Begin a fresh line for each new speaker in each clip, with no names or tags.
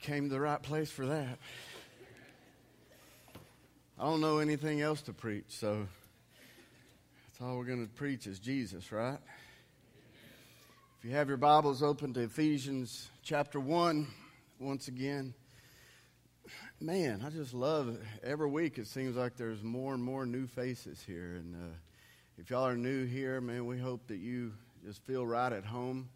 came to the right place for that. I don't know anything else to preach, so that's all we're going to preach is Jesus, right? If you have your Bibles open to Ephesians chapter 1, once again, man, I just love it. Every week it seems like there's more and more new faces here. And uh, if y'all are new here, man, we hope that you just feel right at home.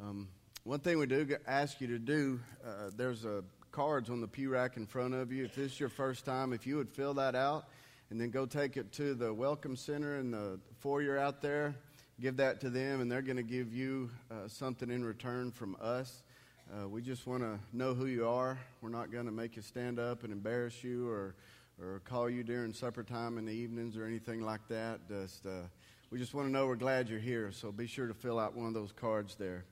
Um, one thing we do ask you to do, uh, there's a cards on the pew rack in front of you. If this is your first time, if you would fill that out and then go take it to the welcome center and the foyer out there, give that to them, and they're going to give you uh, something in return from us. Uh, we just want to know who you are. We're not going to make you stand up and embarrass you or, or call you during supper time in the evenings or anything like that. Just, uh, we just want to know we're glad you're here, so be sure to fill out one of those cards there.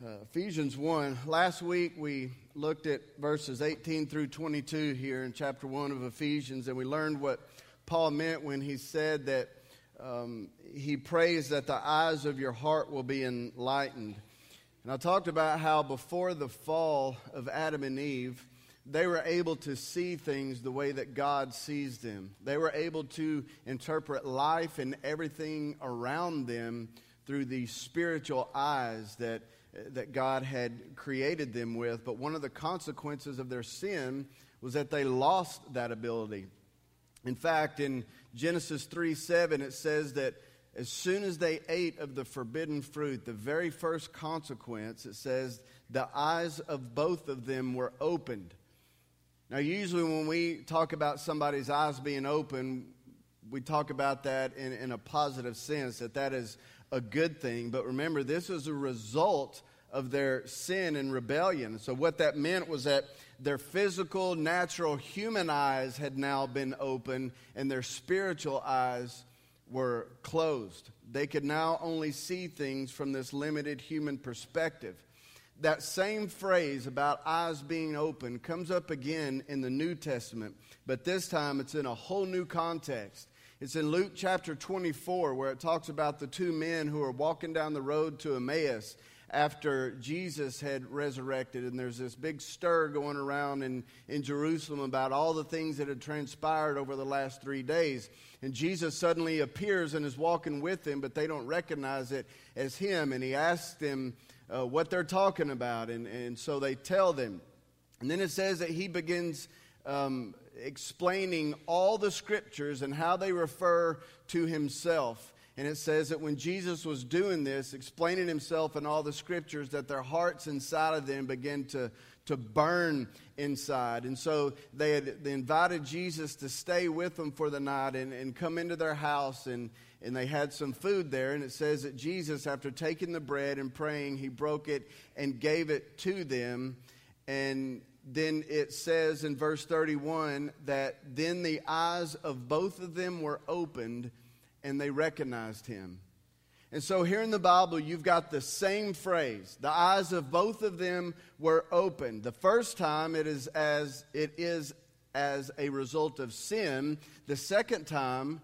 Uh, Ephesians 1. Last week we looked at verses 18 through 22 here in chapter 1 of Ephesians, and we learned what Paul meant when he said that um, he prays that the eyes of your heart will be enlightened. And I talked about how before the fall of Adam and Eve, they were able to see things the way that God sees them. They were able to interpret life and everything around them through these spiritual eyes that that God had created them with, but one of the consequences of their sin was that they lost that ability. In fact, in Genesis 3 7, it says that as soon as they ate of the forbidden fruit, the very first consequence, it says, the eyes of both of them were opened. Now, usually when we talk about somebody's eyes being open, we talk about that in, in a positive sense, that that is a good thing. But remember, this is a result of their sin and rebellion. So, what that meant was that their physical, natural, human eyes had now been opened and their spiritual eyes were closed. They could now only see things from this limited human perspective. That same phrase about eyes being open comes up again in the New Testament, but this time it's in a whole new context. It's in Luke chapter 24 where it talks about the two men who are walking down the road to Emmaus after Jesus had resurrected. And there's this big stir going around in, in Jerusalem about all the things that had transpired over the last three days. And Jesus suddenly appears and is walking with them, but they don't recognize it as him. And he asks them uh, what they're talking about. And, and so they tell them. And then it says that he begins um, explaining all the scriptures and how they refer to himself. And it says that when Jesus was doing this, explaining himself in all the scriptures, that their hearts inside of them began to, to burn inside. And so they had they invited Jesus to stay with them for the night and, and come into their house. And, and they had some food there. And it says that Jesus, after taking the bread and praying, he broke it and gave it to them. And then it says in verse 31 that then the eyes of both of them were opened and they recognized him. And so here in the Bible, you've got the same phrase. The eyes of both of them were opened. The first time it is as it is as a result of sin. The second time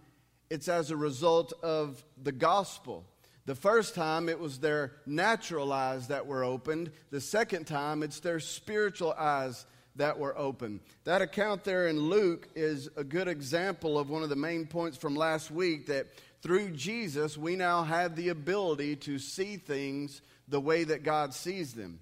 it's as a result of the gospel. The first time it was their natural eyes that were opened. The second time it's their spiritual eyes that were open. That account there in Luke is a good example of one of the main points from last week that through Jesus we now have the ability to see things the way that God sees them.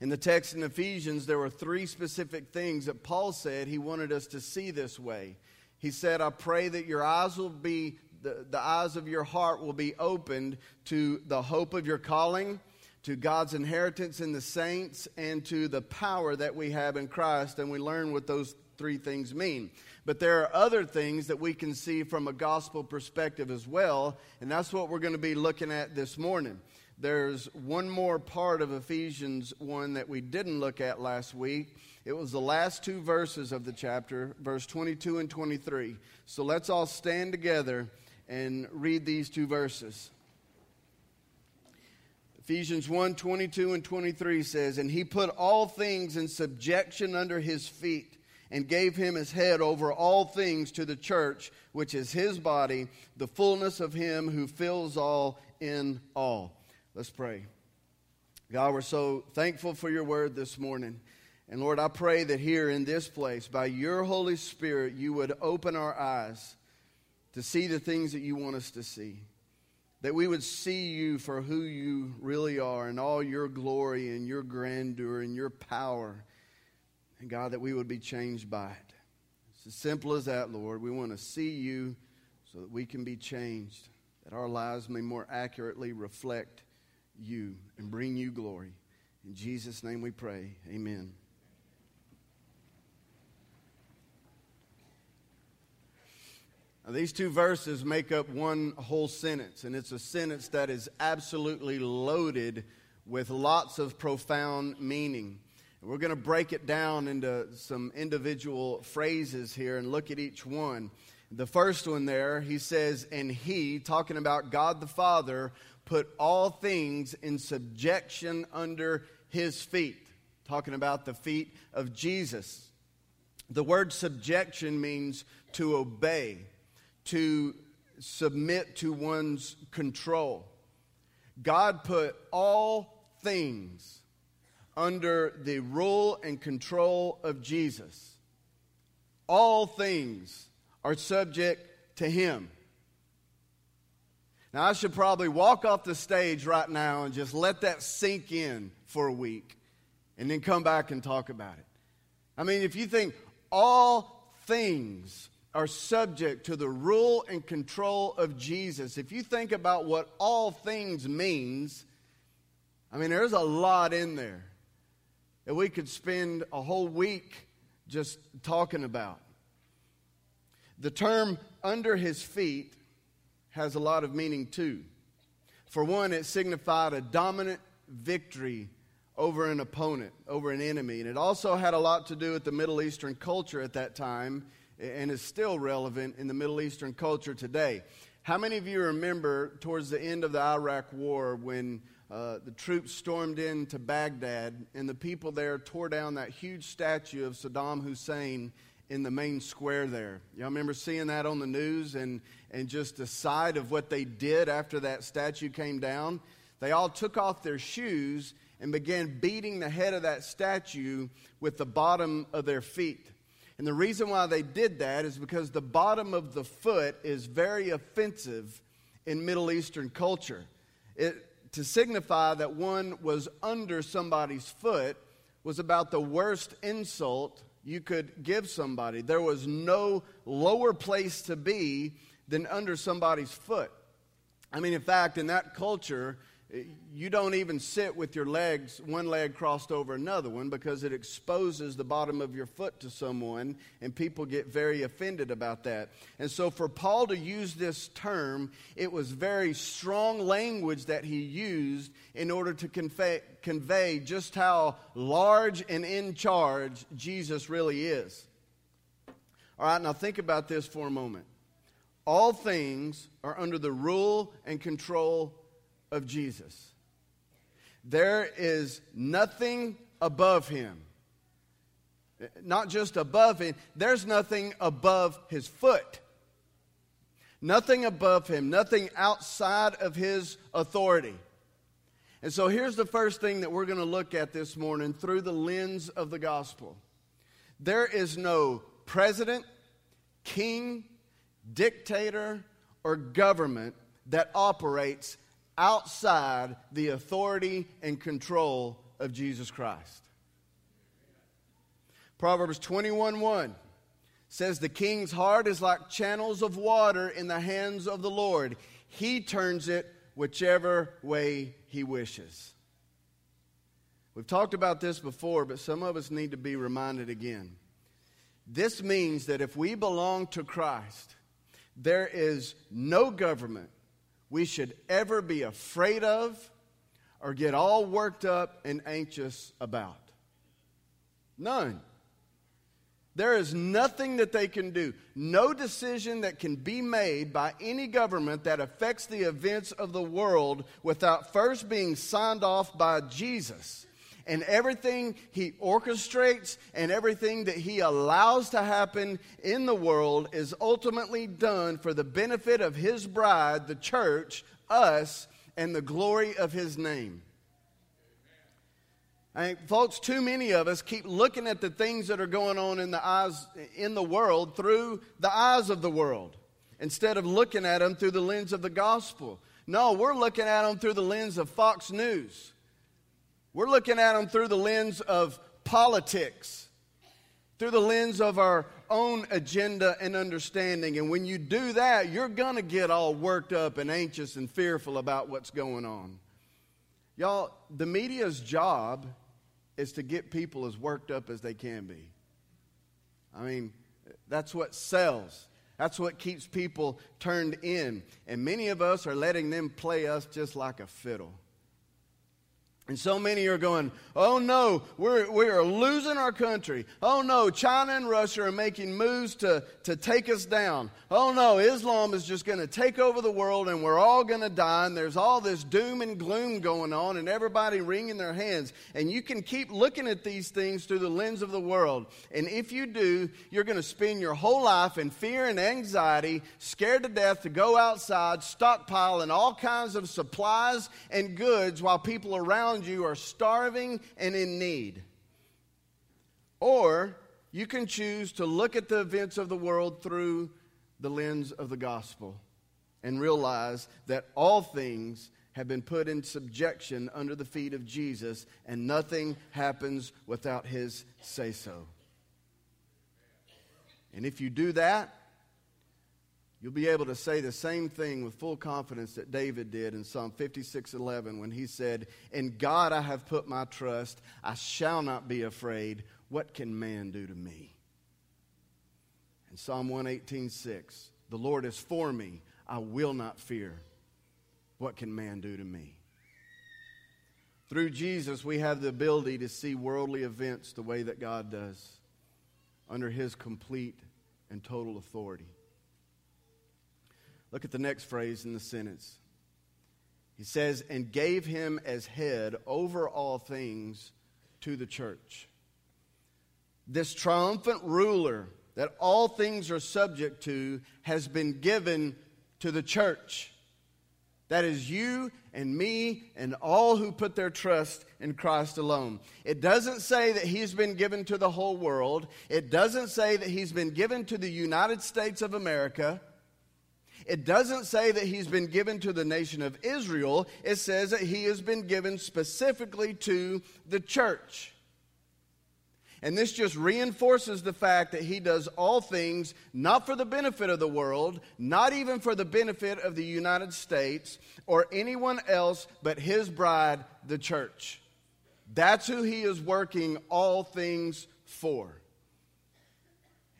In the text in Ephesians, there were three specific things that Paul said he wanted us to see this way. He said, I pray that your eyes will be the, the eyes of your heart will be opened to the hope of your calling, to God's inheritance in the saints, and to the power that we have in Christ. And we learn what those three things mean. But there are other things that we can see from a gospel perspective as well, and that's what we're going to be looking at this morning. There's one more part of Ephesians 1 that we didn't look at last week. It was the last two verses of the chapter, verse 22 and 23. So let's all stand together and read these two verses. Ephesians 1 22 and 23 says, And he put all things in subjection under his feet, and gave him his head over all things to the church, which is his body, the fullness of him who fills all in all. Let's pray. God, we're so thankful for your word this morning. And Lord, I pray that here in this place, by your Holy Spirit, you would open our eyes to see the things that you want us to see. That we would see you for who you really are and all your glory and your grandeur and your power. And God, that we would be changed by it. It's as simple as that, Lord. We want to see you so that we can be changed, that our lives may more accurately reflect you and bring you glory. In Jesus' name we pray. Amen. Now, these two verses make up one whole sentence, and it's a sentence that is absolutely loaded with lots of profound meaning. We're going to break it down into some individual phrases here and look at each one. The first one there, he says, and he, talking about God the Father, put all things in subjection under his feet, talking about the feet of Jesus. The word subjection means to obey to submit to one's control. God put all things under the rule and control of Jesus. All things are subject to Him. Now, I should probably walk off the stage right now and just let that sink in for a week and then come back and talk about it. I mean, if you think all things are subject to the rule and control of Jesus. If you think about what all things means, I mean, there's a lot in there that we could spend a whole week just talking about. The term under his feet has a lot of meaning too. For one, it signified a dominant victory over an opponent, over an enemy. And it also had a lot to do with the Middle Eastern culture at that time and is still relevant in the Middle Eastern culture today. How many of you remember towards the end of the Iraq War when uh, the troops stormed into Baghdad and the people there tore down that huge statue of Saddam Hussein in the main square there? Y'all remember seeing that on the news and, and just the sight of what they did after that statue came down? They all took off their shoes and began beating the head of that statue with the bottom of their feet. And the reason why they did that is because the bottom of the foot is very offensive in Middle Eastern culture. It, to signify that one was under somebody's foot was about the worst insult you could give somebody. There was no lower place to be than under somebody's foot. I mean, in fact, in that culture, you don't even sit with your legs, one leg crossed over another one, because it exposes the bottom of your foot to someone, and people get very offended about that. And so, for Paul to use this term, it was very strong language that he used in order to convey, convey just how large and in charge Jesus really is. All right, now think about this for a moment. All things are under the rule and control of Jesus. There is nothing above him. Not just above him, there's nothing above his foot. Nothing above him, nothing outside of his authority. And so here's the first thing that we're going to look at this morning through the lens of the gospel. There is no president, king, dictator, or government that operates outside the authority and control of Jesus Christ. Proverbs 21 1 says, The king's heart is like channels of water in the hands of the Lord. He turns it whichever way he wishes. We've talked about this before, but some of us need to be reminded again. This means that if we belong to Christ, there is no government, we should ever be afraid of or get all worked up and anxious about. None. There is nothing that they can do, no decision that can be made by any government that affects the events of the world without first being signed off by Jesus and everything he orchestrates and everything that he allows to happen in the world is ultimately done for the benefit of his bride, the church, us, and the glory of his name. I mean, folks, too many of us keep looking at the things that are going on in the eyes in the world through the eyes of the world instead of looking at them through the lens of the gospel. No, we're looking at them through the lens of Fox News. We're looking at them through the lens of politics, through the lens of our own agenda and understanding. And when you do that, you're going to get all worked up and anxious and fearful about what's going on. Y'all, the media's job is to get people as worked up as they can be. I mean, that's what sells. That's what keeps people turned in. And many of us are letting them play us just like a fiddle. And so many are going, oh no, we're, we are losing our country. Oh no, China and Russia are making moves to, to take us down. Oh no, Islam is just going to take over the world and we're all going to die. And there's all this doom and gloom going on and everybody wringing their hands. And you can keep looking at these things through the lens of the world. And if you do, you're going to spend your whole life in fear and anxiety, scared to death to go outside, stockpiling all kinds of supplies and goods while people around around you are starving and in need. Or you can choose to look at the events of the world through the lens of the gospel and realize that all things have been put in subjection under the feet of Jesus, and nothing happens without his say so. And if you do that, You'll be able to say the same thing with full confidence that David did in Psalm 56:11 when he said, "In God I have put my trust; I shall not be afraid. What can man do to me?" In Psalm 118:6, "The Lord is for me; I will not fear. What can man do to me?" Through Jesus, we have the ability to see worldly events the way that God does, under his complete and total authority. Look at the next phrase in the sentence. He says, and gave him as head over all things to the church. This triumphant ruler that all things are subject to has been given to the church. That is you and me and all who put their trust in Christ alone. It doesn't say that he's been given to the whole world. It doesn't say that he's been given to the United States of America. It doesn't say that he's been given to the nation of Israel, it says that he has been given specifically to the church. And this just reinforces the fact that he does all things not for the benefit of the world, not even for the benefit of the United States or anyone else but his bride, the church. That's who he is working all things for.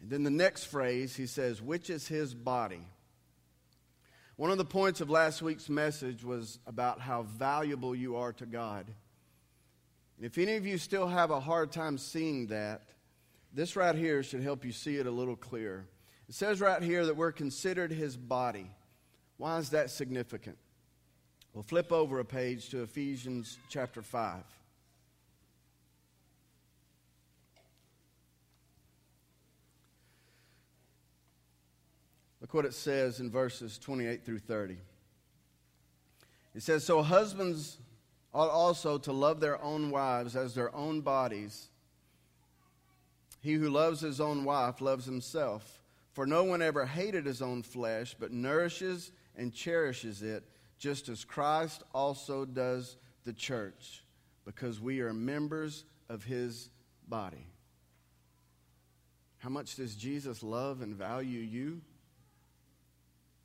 And then the next phrase, he says, which is his body. One of the points of last week's message was about how valuable you are to God. And if any of you still have a hard time seeing that, this right here should help you see it a little clearer. It says right here that we're considered his body. Why is that significant? We'll flip over a page to Ephesians chapter 5. Look what it says in verses 28 through 30. It says, So husbands ought also to love their own wives as their own bodies. He who loves his own wife loves himself. For no one ever hated his own flesh, but nourishes and cherishes it, just as Christ also does the church, because we are members of his body. How much does Jesus love and value you?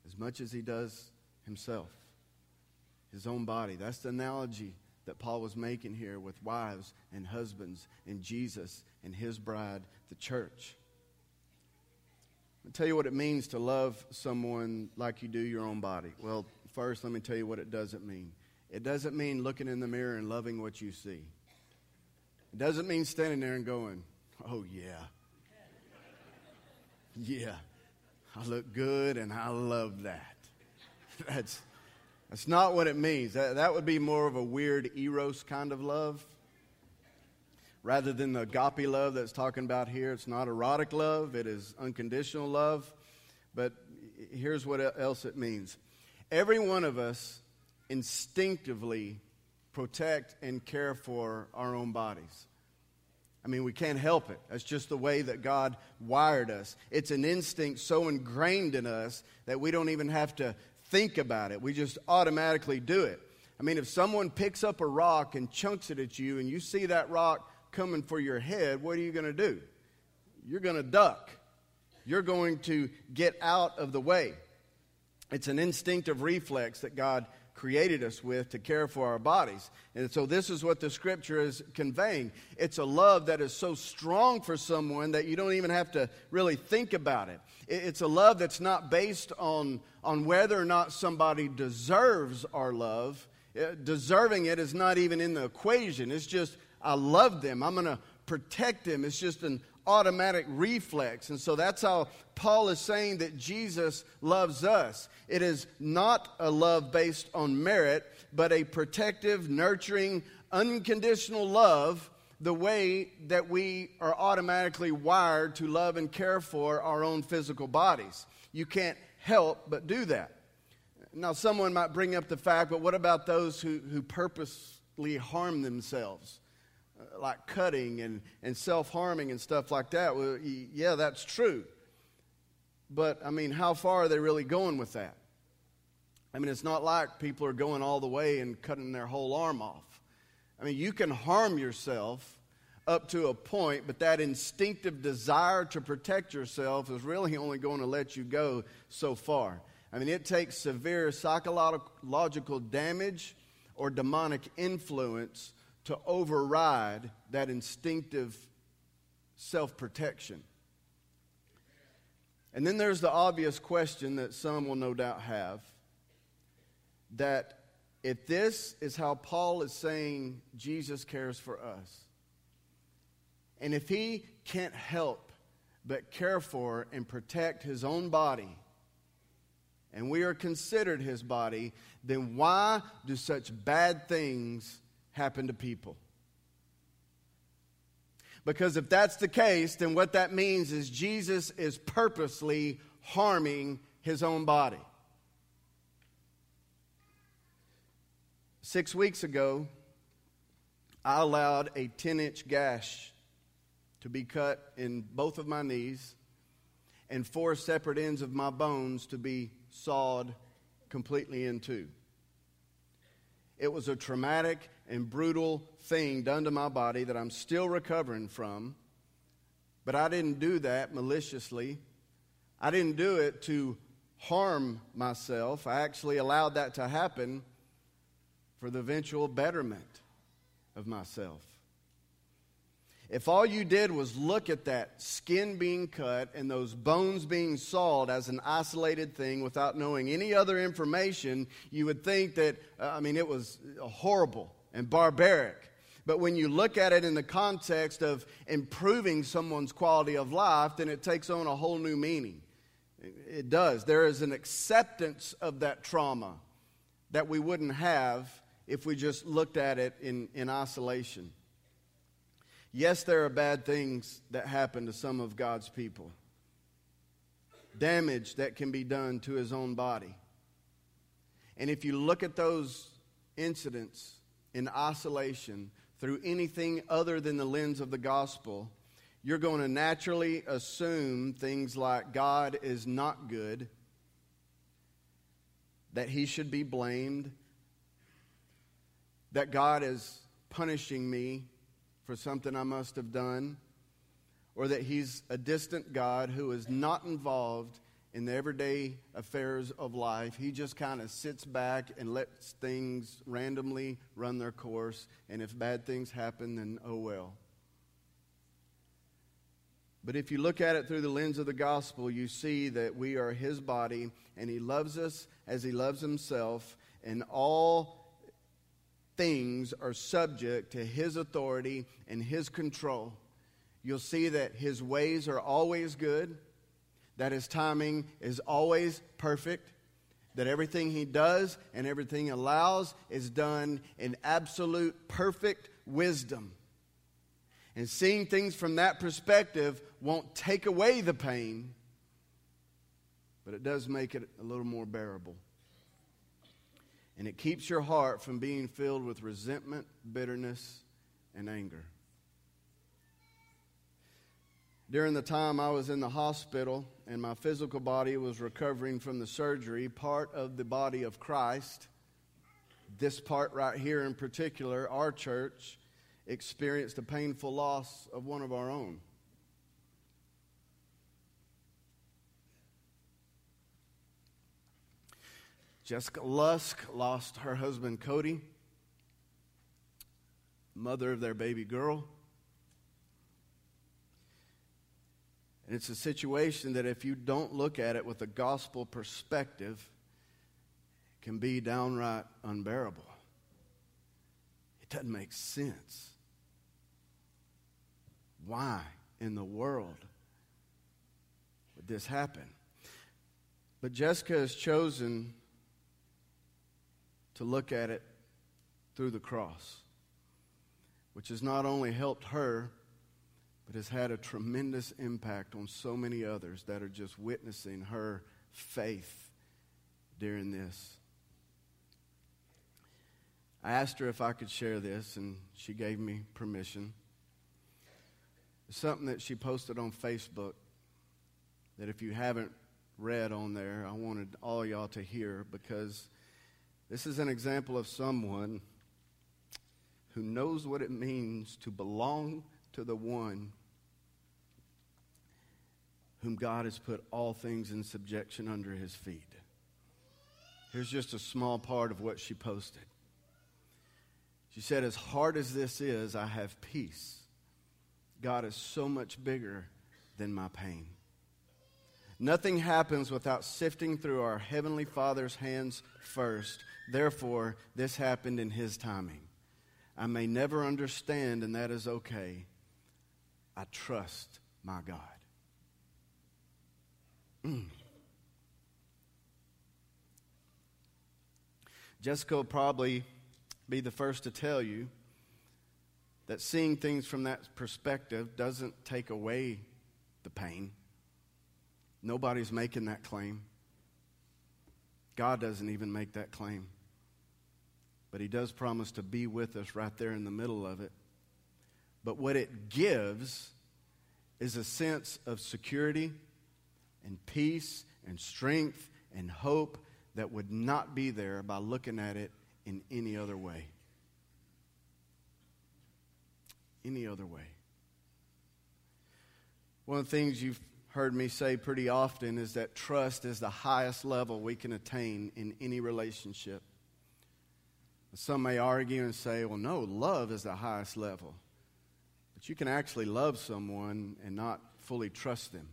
As much as he does himself, his own body. That's the analogy that Paul was making here with wives and husbands and Jesus and his bride, the church. I'll tell you what it means to love someone like you do your own body. Well, first, let me tell you what it doesn't mean. It doesn't mean looking in the mirror and loving what you see. It doesn't mean standing there and going, oh, yeah. Yeah. I look good and I love that. That's, that's not what it means. That, that would be more of a weird eros kind of love. Rather than the agape love that's talking about here, it's not erotic love, it is unconditional love. But here's what else it means every one of us instinctively protect and care for our own bodies. I mean, we can't help it. That's just the way that God wired us. It's an instinct so ingrained in us that we don't even have to think about it. We just automatically do it. I mean, if someone picks up a rock and chunks it at you and you see that rock coming for your head, what are you going to do? You're going to duck. You're going to get out of the way. It's an instinctive reflex that God created us with to care for our bodies. And so, this is what the scripture is conveying. It's a love that is so strong for someone that you don't even have to really think about it. It's a love that's not based on, on whether or not somebody deserves our love. Uh, deserving it is not even in the equation. It's just, I love them. I'm going to protect them. It's just an automatic reflex. And so that's how Paul is saying that Jesus loves us. It is not a love based on merit, but a protective, nurturing, unconditional love, the way that we are automatically wired to love and care for our own physical bodies. You can't help but do that. Now, someone might bring up the fact, but what about those who, who purposely harm themselves? Uh, like cutting and, and self harming and stuff like that. Well, yeah, that's true. But, I mean, how far are they really going with that? I mean, it's not like people are going all the way and cutting their whole arm off. I mean, you can harm yourself up to a point, but that instinctive desire to protect yourself is really only going to let you go so far. I mean, it takes severe psychological damage or demonic influence to override that instinctive self protection. And then there's the obvious question that some will no doubt have that if this is how Paul is saying Jesus cares for us, and if he can't help but care for and protect his own body, and we are considered his body, then why do such bad things happen to people. Because if that's the case, then what that means is Jesus is purposely harming his own body. Six weeks ago, I allowed a 10 inch gash to be cut in both of my knees and four separate ends of my bones to be sawed completely in two. It was a traumatic and brutal thing done to my body that I'm still recovering from. But I didn't do that maliciously. I didn't do it to harm myself. I actually allowed that to happen for the eventual betterment of myself. If all you did was look at that skin being cut and those bones being sawed as an isolated thing without knowing any other information, you would think that, uh, I mean, it was horrible and barbaric. But when you look at it in the context of improving someone's quality of life, then it takes on a whole new meaning. It does. There is an acceptance of that trauma that we wouldn't have if we just looked at it in, in isolation. Yes, there are bad things that happen to some of God's people, damage that can be done to his own body. And if you look at those incidents in isolation through anything other than the lens of the gospel, you're going to naturally assume things like God is not good, that he should be blamed, that God is punishing me for something I must have done, or that he's a distant God who is not involved in the everyday affairs of life. He just kind of sits back and lets things randomly run their course, and if bad things happen, then oh well. But if you look at it through the lens of the gospel, you see that we are his body, and he loves us as he loves himself, and all things are subject to his authority and his control. You'll see that his ways are always good, that his timing is always perfect, that everything he does and everything he allows is done in absolute perfect wisdom. And seeing things from that perspective won't take away the pain, but it does make it a little more bearable. and it keeps your heart from being filled with resentment, bitterness, and anger. During the time I was in the hospital and my physical body was recovering from the surgery, part of the body of Christ, this part right here in particular, our church, experienced a painful loss of one of our own. Jessica Lusk lost her husband Cody, mother of their baby girl. And it's a situation that if you don't look at it with a gospel perspective, can be downright unbearable. It doesn't make sense. Why in the world would this happen? But Jessica has chosen to look at it through the cross, which has not only helped her, but has had a tremendous impact on so many others that are just witnessing her faith during this. I asked her if I could share this, and she gave me permission. Something that she posted on Facebook that if you haven't read on there, I wanted all y'all to hear because this is an example of someone who knows what it means to belong to the one whom God has put all things in subjection under his feet. Here's just a small part of what she posted. She said, As hard as this is, I have peace. God is so much bigger than my pain. Nothing happens without sifting through our Heavenly Father's hands first. Therefore, this happened in His timing. I may never understand, and that is okay. I trust my God. Mm. Jessica will probably be the first to tell you that seeing things from that perspective doesn't take away the pain. Nobody's making that claim. God doesn't even make that claim. But He does promise to be with us right there in the middle of it. But what it gives is a sense of security and peace and strength and hope that would not be there by looking at it in any other way. Any other way. One of the things you've heard me say pretty often is that trust is the highest level we can attain in any relationship. Some may argue and say, well, no, love is the highest level. But you can actually love someone and not fully trust them.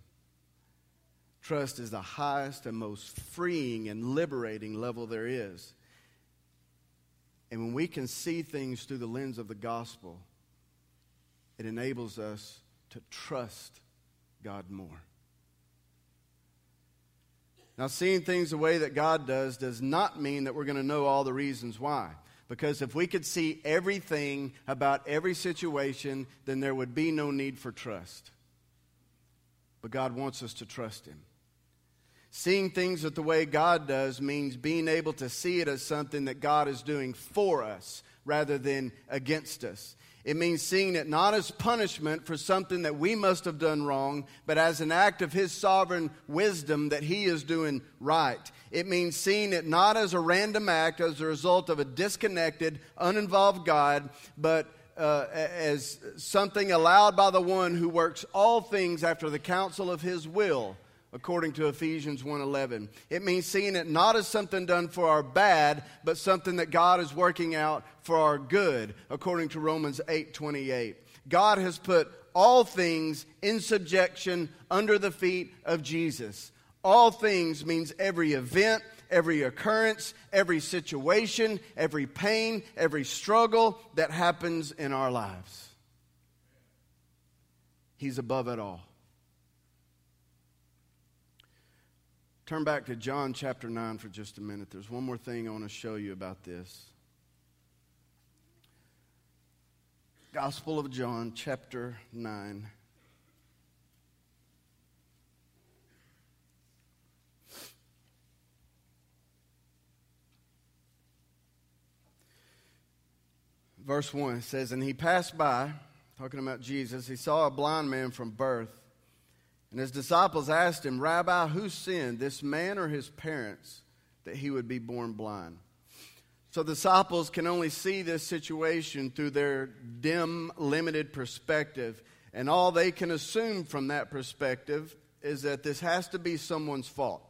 Trust is the highest and most freeing and liberating level there is. And when we can see things through the lens of the gospel, it enables us to trust God more. Now, seeing things the way that God does does not mean that we're going to know all the reasons why. Because if we could see everything about every situation, then there would be no need for trust. But God wants us to trust Him. Seeing things that the way God does means being able to see it as something that God is doing for us rather than against us. It means seeing it not as punishment for something that we must have done wrong, but as an act of His sovereign wisdom that He is doing right. It means seeing it not as a random act as a result of a disconnected, uninvolved God, but uh, as something allowed by the one who works all things after the counsel of His will according to Ephesians 1:11. It means seeing it not as something done for our bad, but something that God is working out for our good, according to Romans 8:28. God has put all things in subjection under the feet of Jesus. All things means every event, every occurrence, every situation, every pain, every struggle that happens in our lives. He's above it all. Turn back to John chapter 9 for just a minute. There's one more thing I want to show you about this. Gospel of John, chapter 9. verse 1 says, And he passed by, talking about Jesus, he saw a blind man from birth. And his disciples asked him, Rabbi, who sinned, this man or his parents, that he would be born blind? So disciples can only see this situation through their dim, limited perspective. And all they can assume from that perspective is that this has to be someone's fault.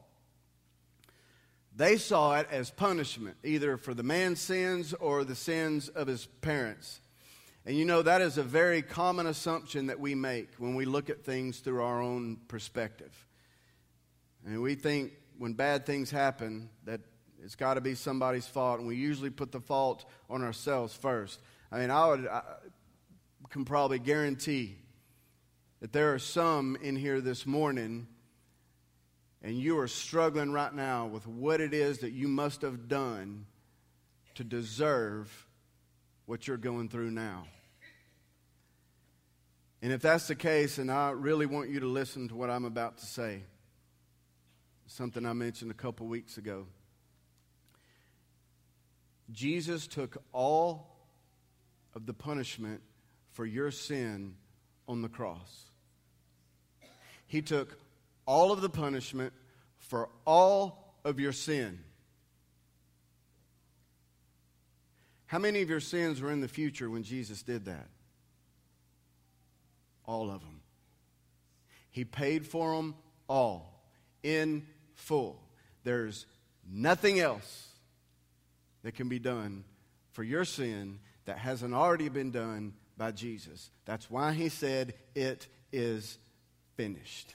They saw it as punishment, either for the man's sins or the sins of his parents. And you know, that is a very common assumption that we make when we look at things through our own perspective. And we think when bad things happen that it's got to be somebody's fault, and we usually put the fault on ourselves first. I mean, I, would, I can probably guarantee that there are some in here this morning and you are struggling right now with what it is that you must have done to deserve what you're going through now. And if that's the case, and I really want you to listen to what I'm about to say, something I mentioned a couple weeks ago. Jesus took all of the punishment for your sin on the cross. He took all of the punishment for all of your sin. How many of your sins were in the future when Jesus did that? All of them. He paid for them all in full. There's nothing else that can be done for your sin that hasn't already been done by Jesus. That's why he said, It is finished.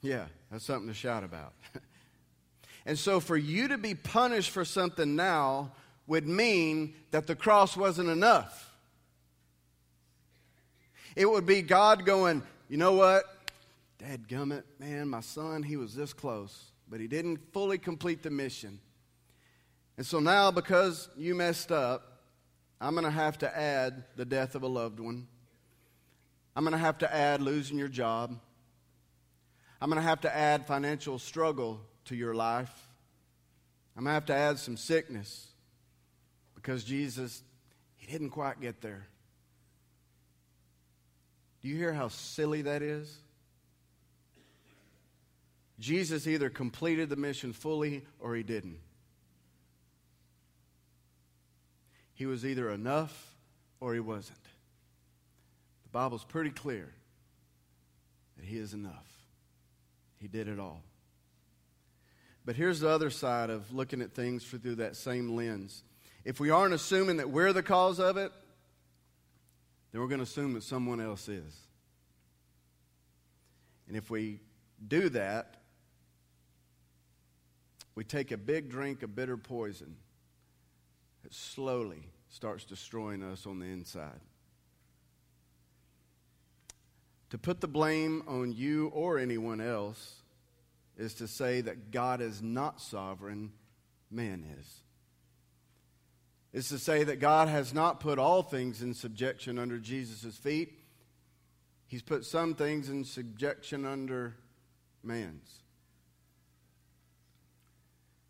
Yeah, that's something to shout about. and so for you to be punished for something now would mean that the cross wasn't enough. It would be God going, you know what? Dad gummit, man, my son, he was this close, but he didn't fully complete the mission. And so now, because you messed up, I'm going to have to add the death of a loved one. I'm going to have to add losing your job. I'm going to have to add financial struggle to your life. I'm going to have to add some sickness because Jesus, he didn't quite get there. Do you hear how silly that is? Jesus either completed the mission fully or he didn't. He was either enough or he wasn't. The Bible's pretty clear that he is enough. He did it all. But here's the other side of looking at things through that same lens. If we aren't assuming that we're the cause of it, then we're going to assume that someone else is. And if we do that, we take a big drink of bitter poison that slowly starts destroying us on the inside. To put the blame on you or anyone else is to say that God is not sovereign, man is. It's to say that God has not put all things in subjection under Jesus' feet. He's put some things in subjection under man's.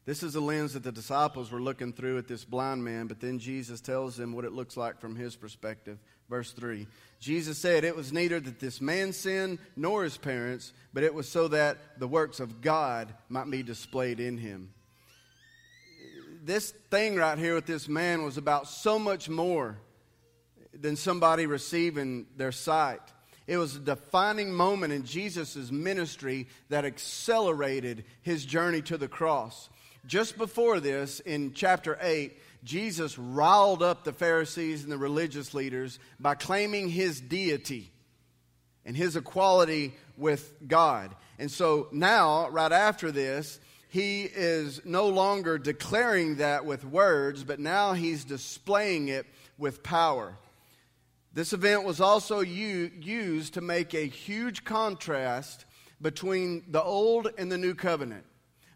This is the lens that the disciples were looking through at this blind man, but then Jesus tells them what it looks like from his perspective. Verse 3 Jesus said, It was neither that this man sinned nor his parents, but it was so that the works of God might be displayed in him. This thing right here with this man was about so much more than somebody receiving their sight. It was a defining moment in Jesus' ministry that accelerated his journey to the cross. Just before this, in chapter 8, Jesus riled up the Pharisees and the religious leaders by claiming his deity and his equality with God. And so now, right after this, he is no longer declaring that with words, but now he's displaying it with power. This event was also used to make a huge contrast between the Old and the New Covenant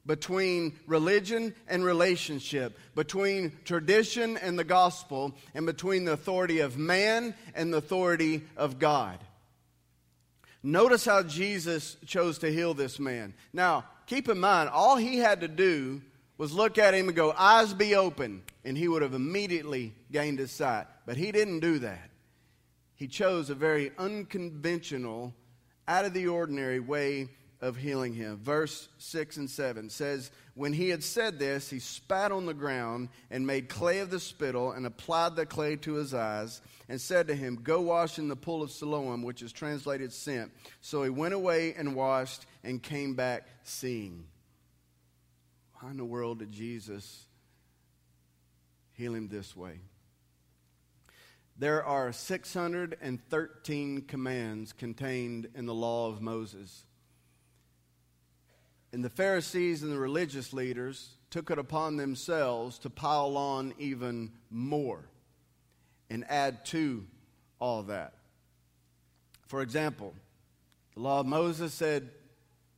between religion and relationship, between tradition and the gospel, and between the authority of man and the authority of God. Notice how Jesus chose to heal this man. Now, keep in mind, all he had to do was look at him and go, Eyes be open, and he would have immediately gained his sight. But he didn't do that. He chose a very unconventional, out of the ordinary way of healing him. Verse 6 and 7 says, When he had said this, he spat on the ground and made clay of the spittle and applied the clay to his eyes and said to him, Go wash in the pool of Siloam, which is translated sent. So he went away and washed and came back seeing. Why in the world did Jesus heal him this way? There are 613 commands contained in the law of Moses. And the Pharisees and the religious leaders took it upon themselves to pile on even more and add to all that. For example, the law of Moses said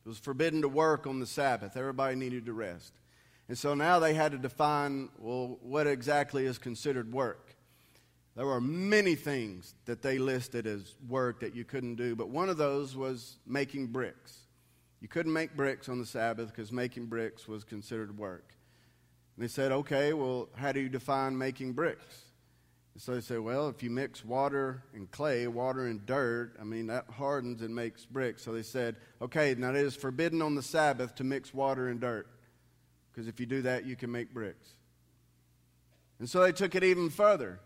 it was forbidden to work on the Sabbath. Everybody needed to rest. And so now they had to define, well, what exactly is considered work. There were many things that they listed as work that you couldn't do, but one of those was making bricks. You couldn't make bricks on the Sabbath because making bricks was considered work. And they said, okay, well, how do you define making bricks? And so they said, well, if you mix water and clay, water and dirt, I mean, that hardens and makes bricks. So they said, okay, now it is forbidden on the Sabbath to mix water and dirt. Because if you do that, you can make bricks. And so they took it even further.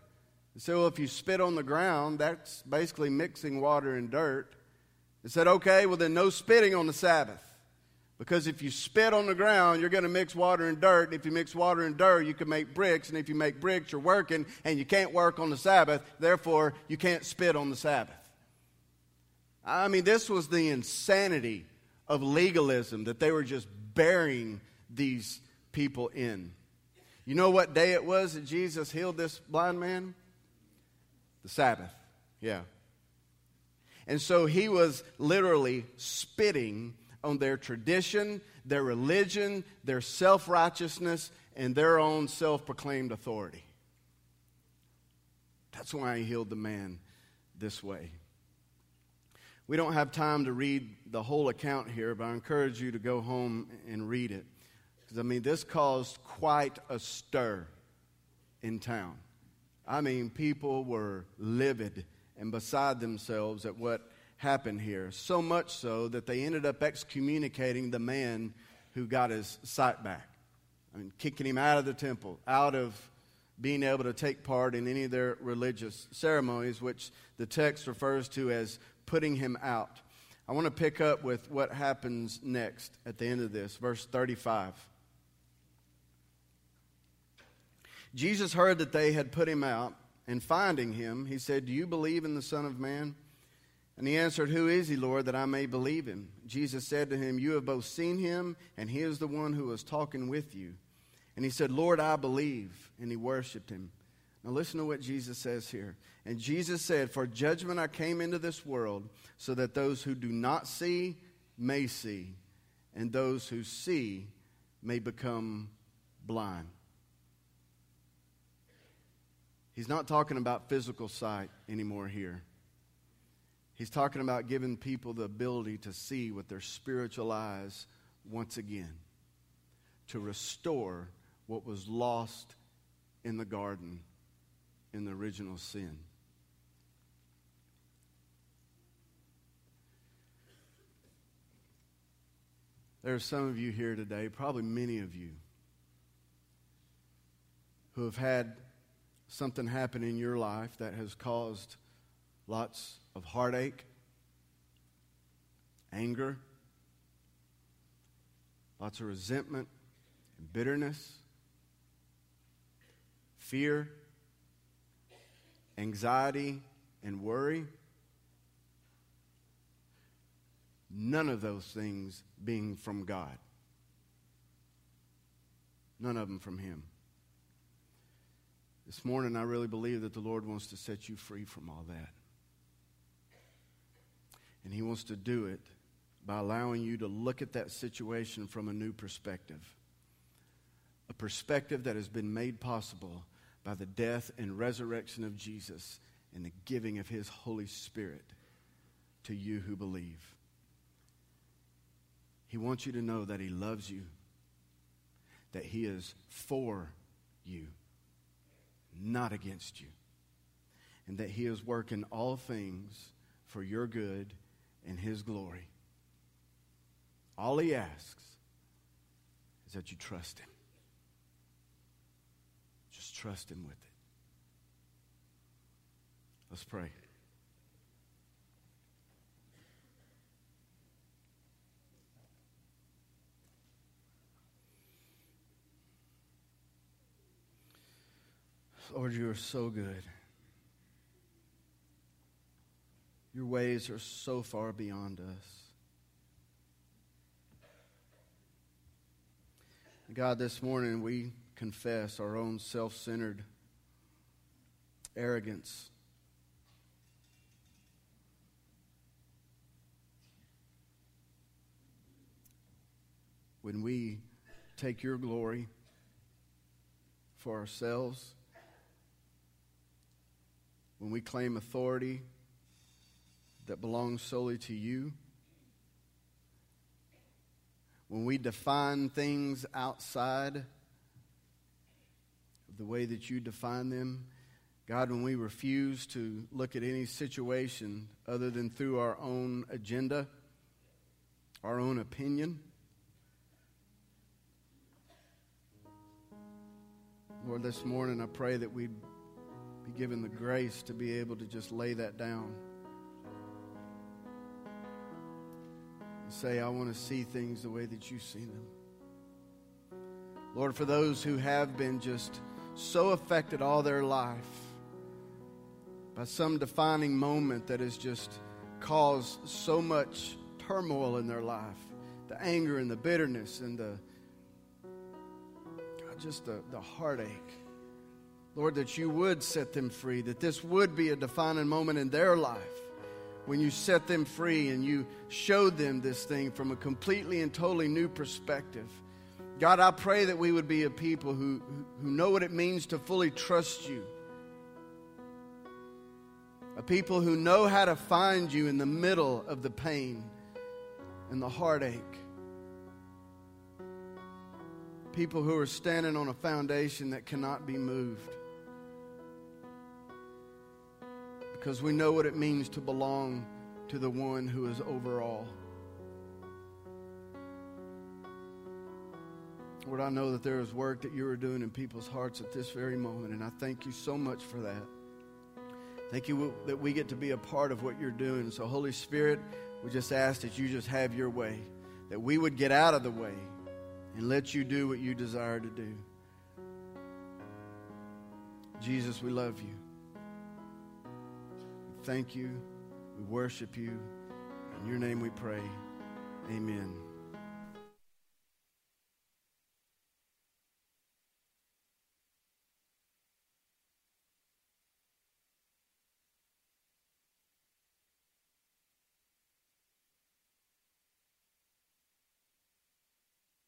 They said, well, if you spit on the ground, that's basically mixing water and dirt. They said, okay, well, then no spitting on the Sabbath. Because if you spit on the ground, you're going to mix water and dirt. And if you mix water and dirt, you can make bricks. And if you make bricks, you're working, and you can't work on the Sabbath. Therefore, you can't spit on the Sabbath. I mean, this was the insanity of legalism that they were just burying these people in. You know what day it was that Jesus healed this blind man? The Sabbath. Yeah. And so he was literally spitting on their tradition, their religion, their self righteousness, and their own self proclaimed authority. That's why he healed the man this way. We don't have time to read the whole account here, but I encourage you to go home and read it. Because, I mean, this caused quite a stir in town. I mean, people were livid and beside themselves at what happened here. So much so that they ended up excommunicating the man who got his sight back. I mean, kicking him out of the temple, out of being able to take part in any of their religious ceremonies, which the text refers to as putting him out. I want to pick up with what happens next at the end of this, verse 35. Jesus heard that they had put him out, and finding him, he said, Do you believe in the Son of Man? And he answered, Who is he, Lord, that I may believe him? Jesus said to him, You have both seen him, and he is the one who is talking with you. And he said, Lord, I believe. And he worshiped him. Now listen to what Jesus says here. And Jesus said, For judgment I came into this world, so that those who do not see may see, and those who see may become blind. He's not talking about physical sight anymore here. He's talking about giving people the ability to see with their spiritual eyes once again, to restore what was lost in the garden in the original sin. There are some of you here today, probably many of you, who have had something happen in your life that has caused lots of heartache, anger, lots of resentment and bitterness, fear, anxiety, and worry. None of those things being from God. None of them from Him. This morning, I really believe that the Lord wants to set you free from all that. And He wants to do it by allowing you to look at that situation from a new perspective. A perspective that has been made possible by the death and resurrection of Jesus and the giving of His Holy Spirit to you who believe. He wants you to know that He loves you, that He is for you, not against you, and that He is working all things for your good and His glory. All He asks is that you trust Him. Just trust Him with it. Let's pray. Lord, you are so good. Your ways are so far beyond us. God, this morning we confess our own self centered arrogance. When we take your glory for ourselves, when we claim authority that belongs solely to you, when we define things outside of the way that you define them, God, when we refuse to look at any situation other than through our own agenda, our own opinion, Lord, this morning I pray that we'd be given the grace to be able to just lay that down. And say, I want to see things the way that you see them. Lord, for those who have been just so affected all their life by some defining moment that has just caused so much turmoil in their life the anger and the bitterness and the just the, the heartache Lord, that you would set them free, that this would be a defining moment in their life when you set them free and you showed them this thing from a completely and totally new perspective. God, I pray that we would be a people who, who know what it means to fully trust you. A people who know how to find you in the middle of the pain and the heartache. People who are standing on a foundation that cannot be moved. Because we know what it means to belong to the one who is over all. Lord, I know that there is work that you are doing in people's hearts at this very moment, and I thank you so much for that. Thank you that we get to be a part of what you're doing. So, Holy Spirit, we just ask that you just have your way, that we would get out of the way and let you do what you desire to do. Jesus, we love you thank you. We worship you. In your name we pray. Amen.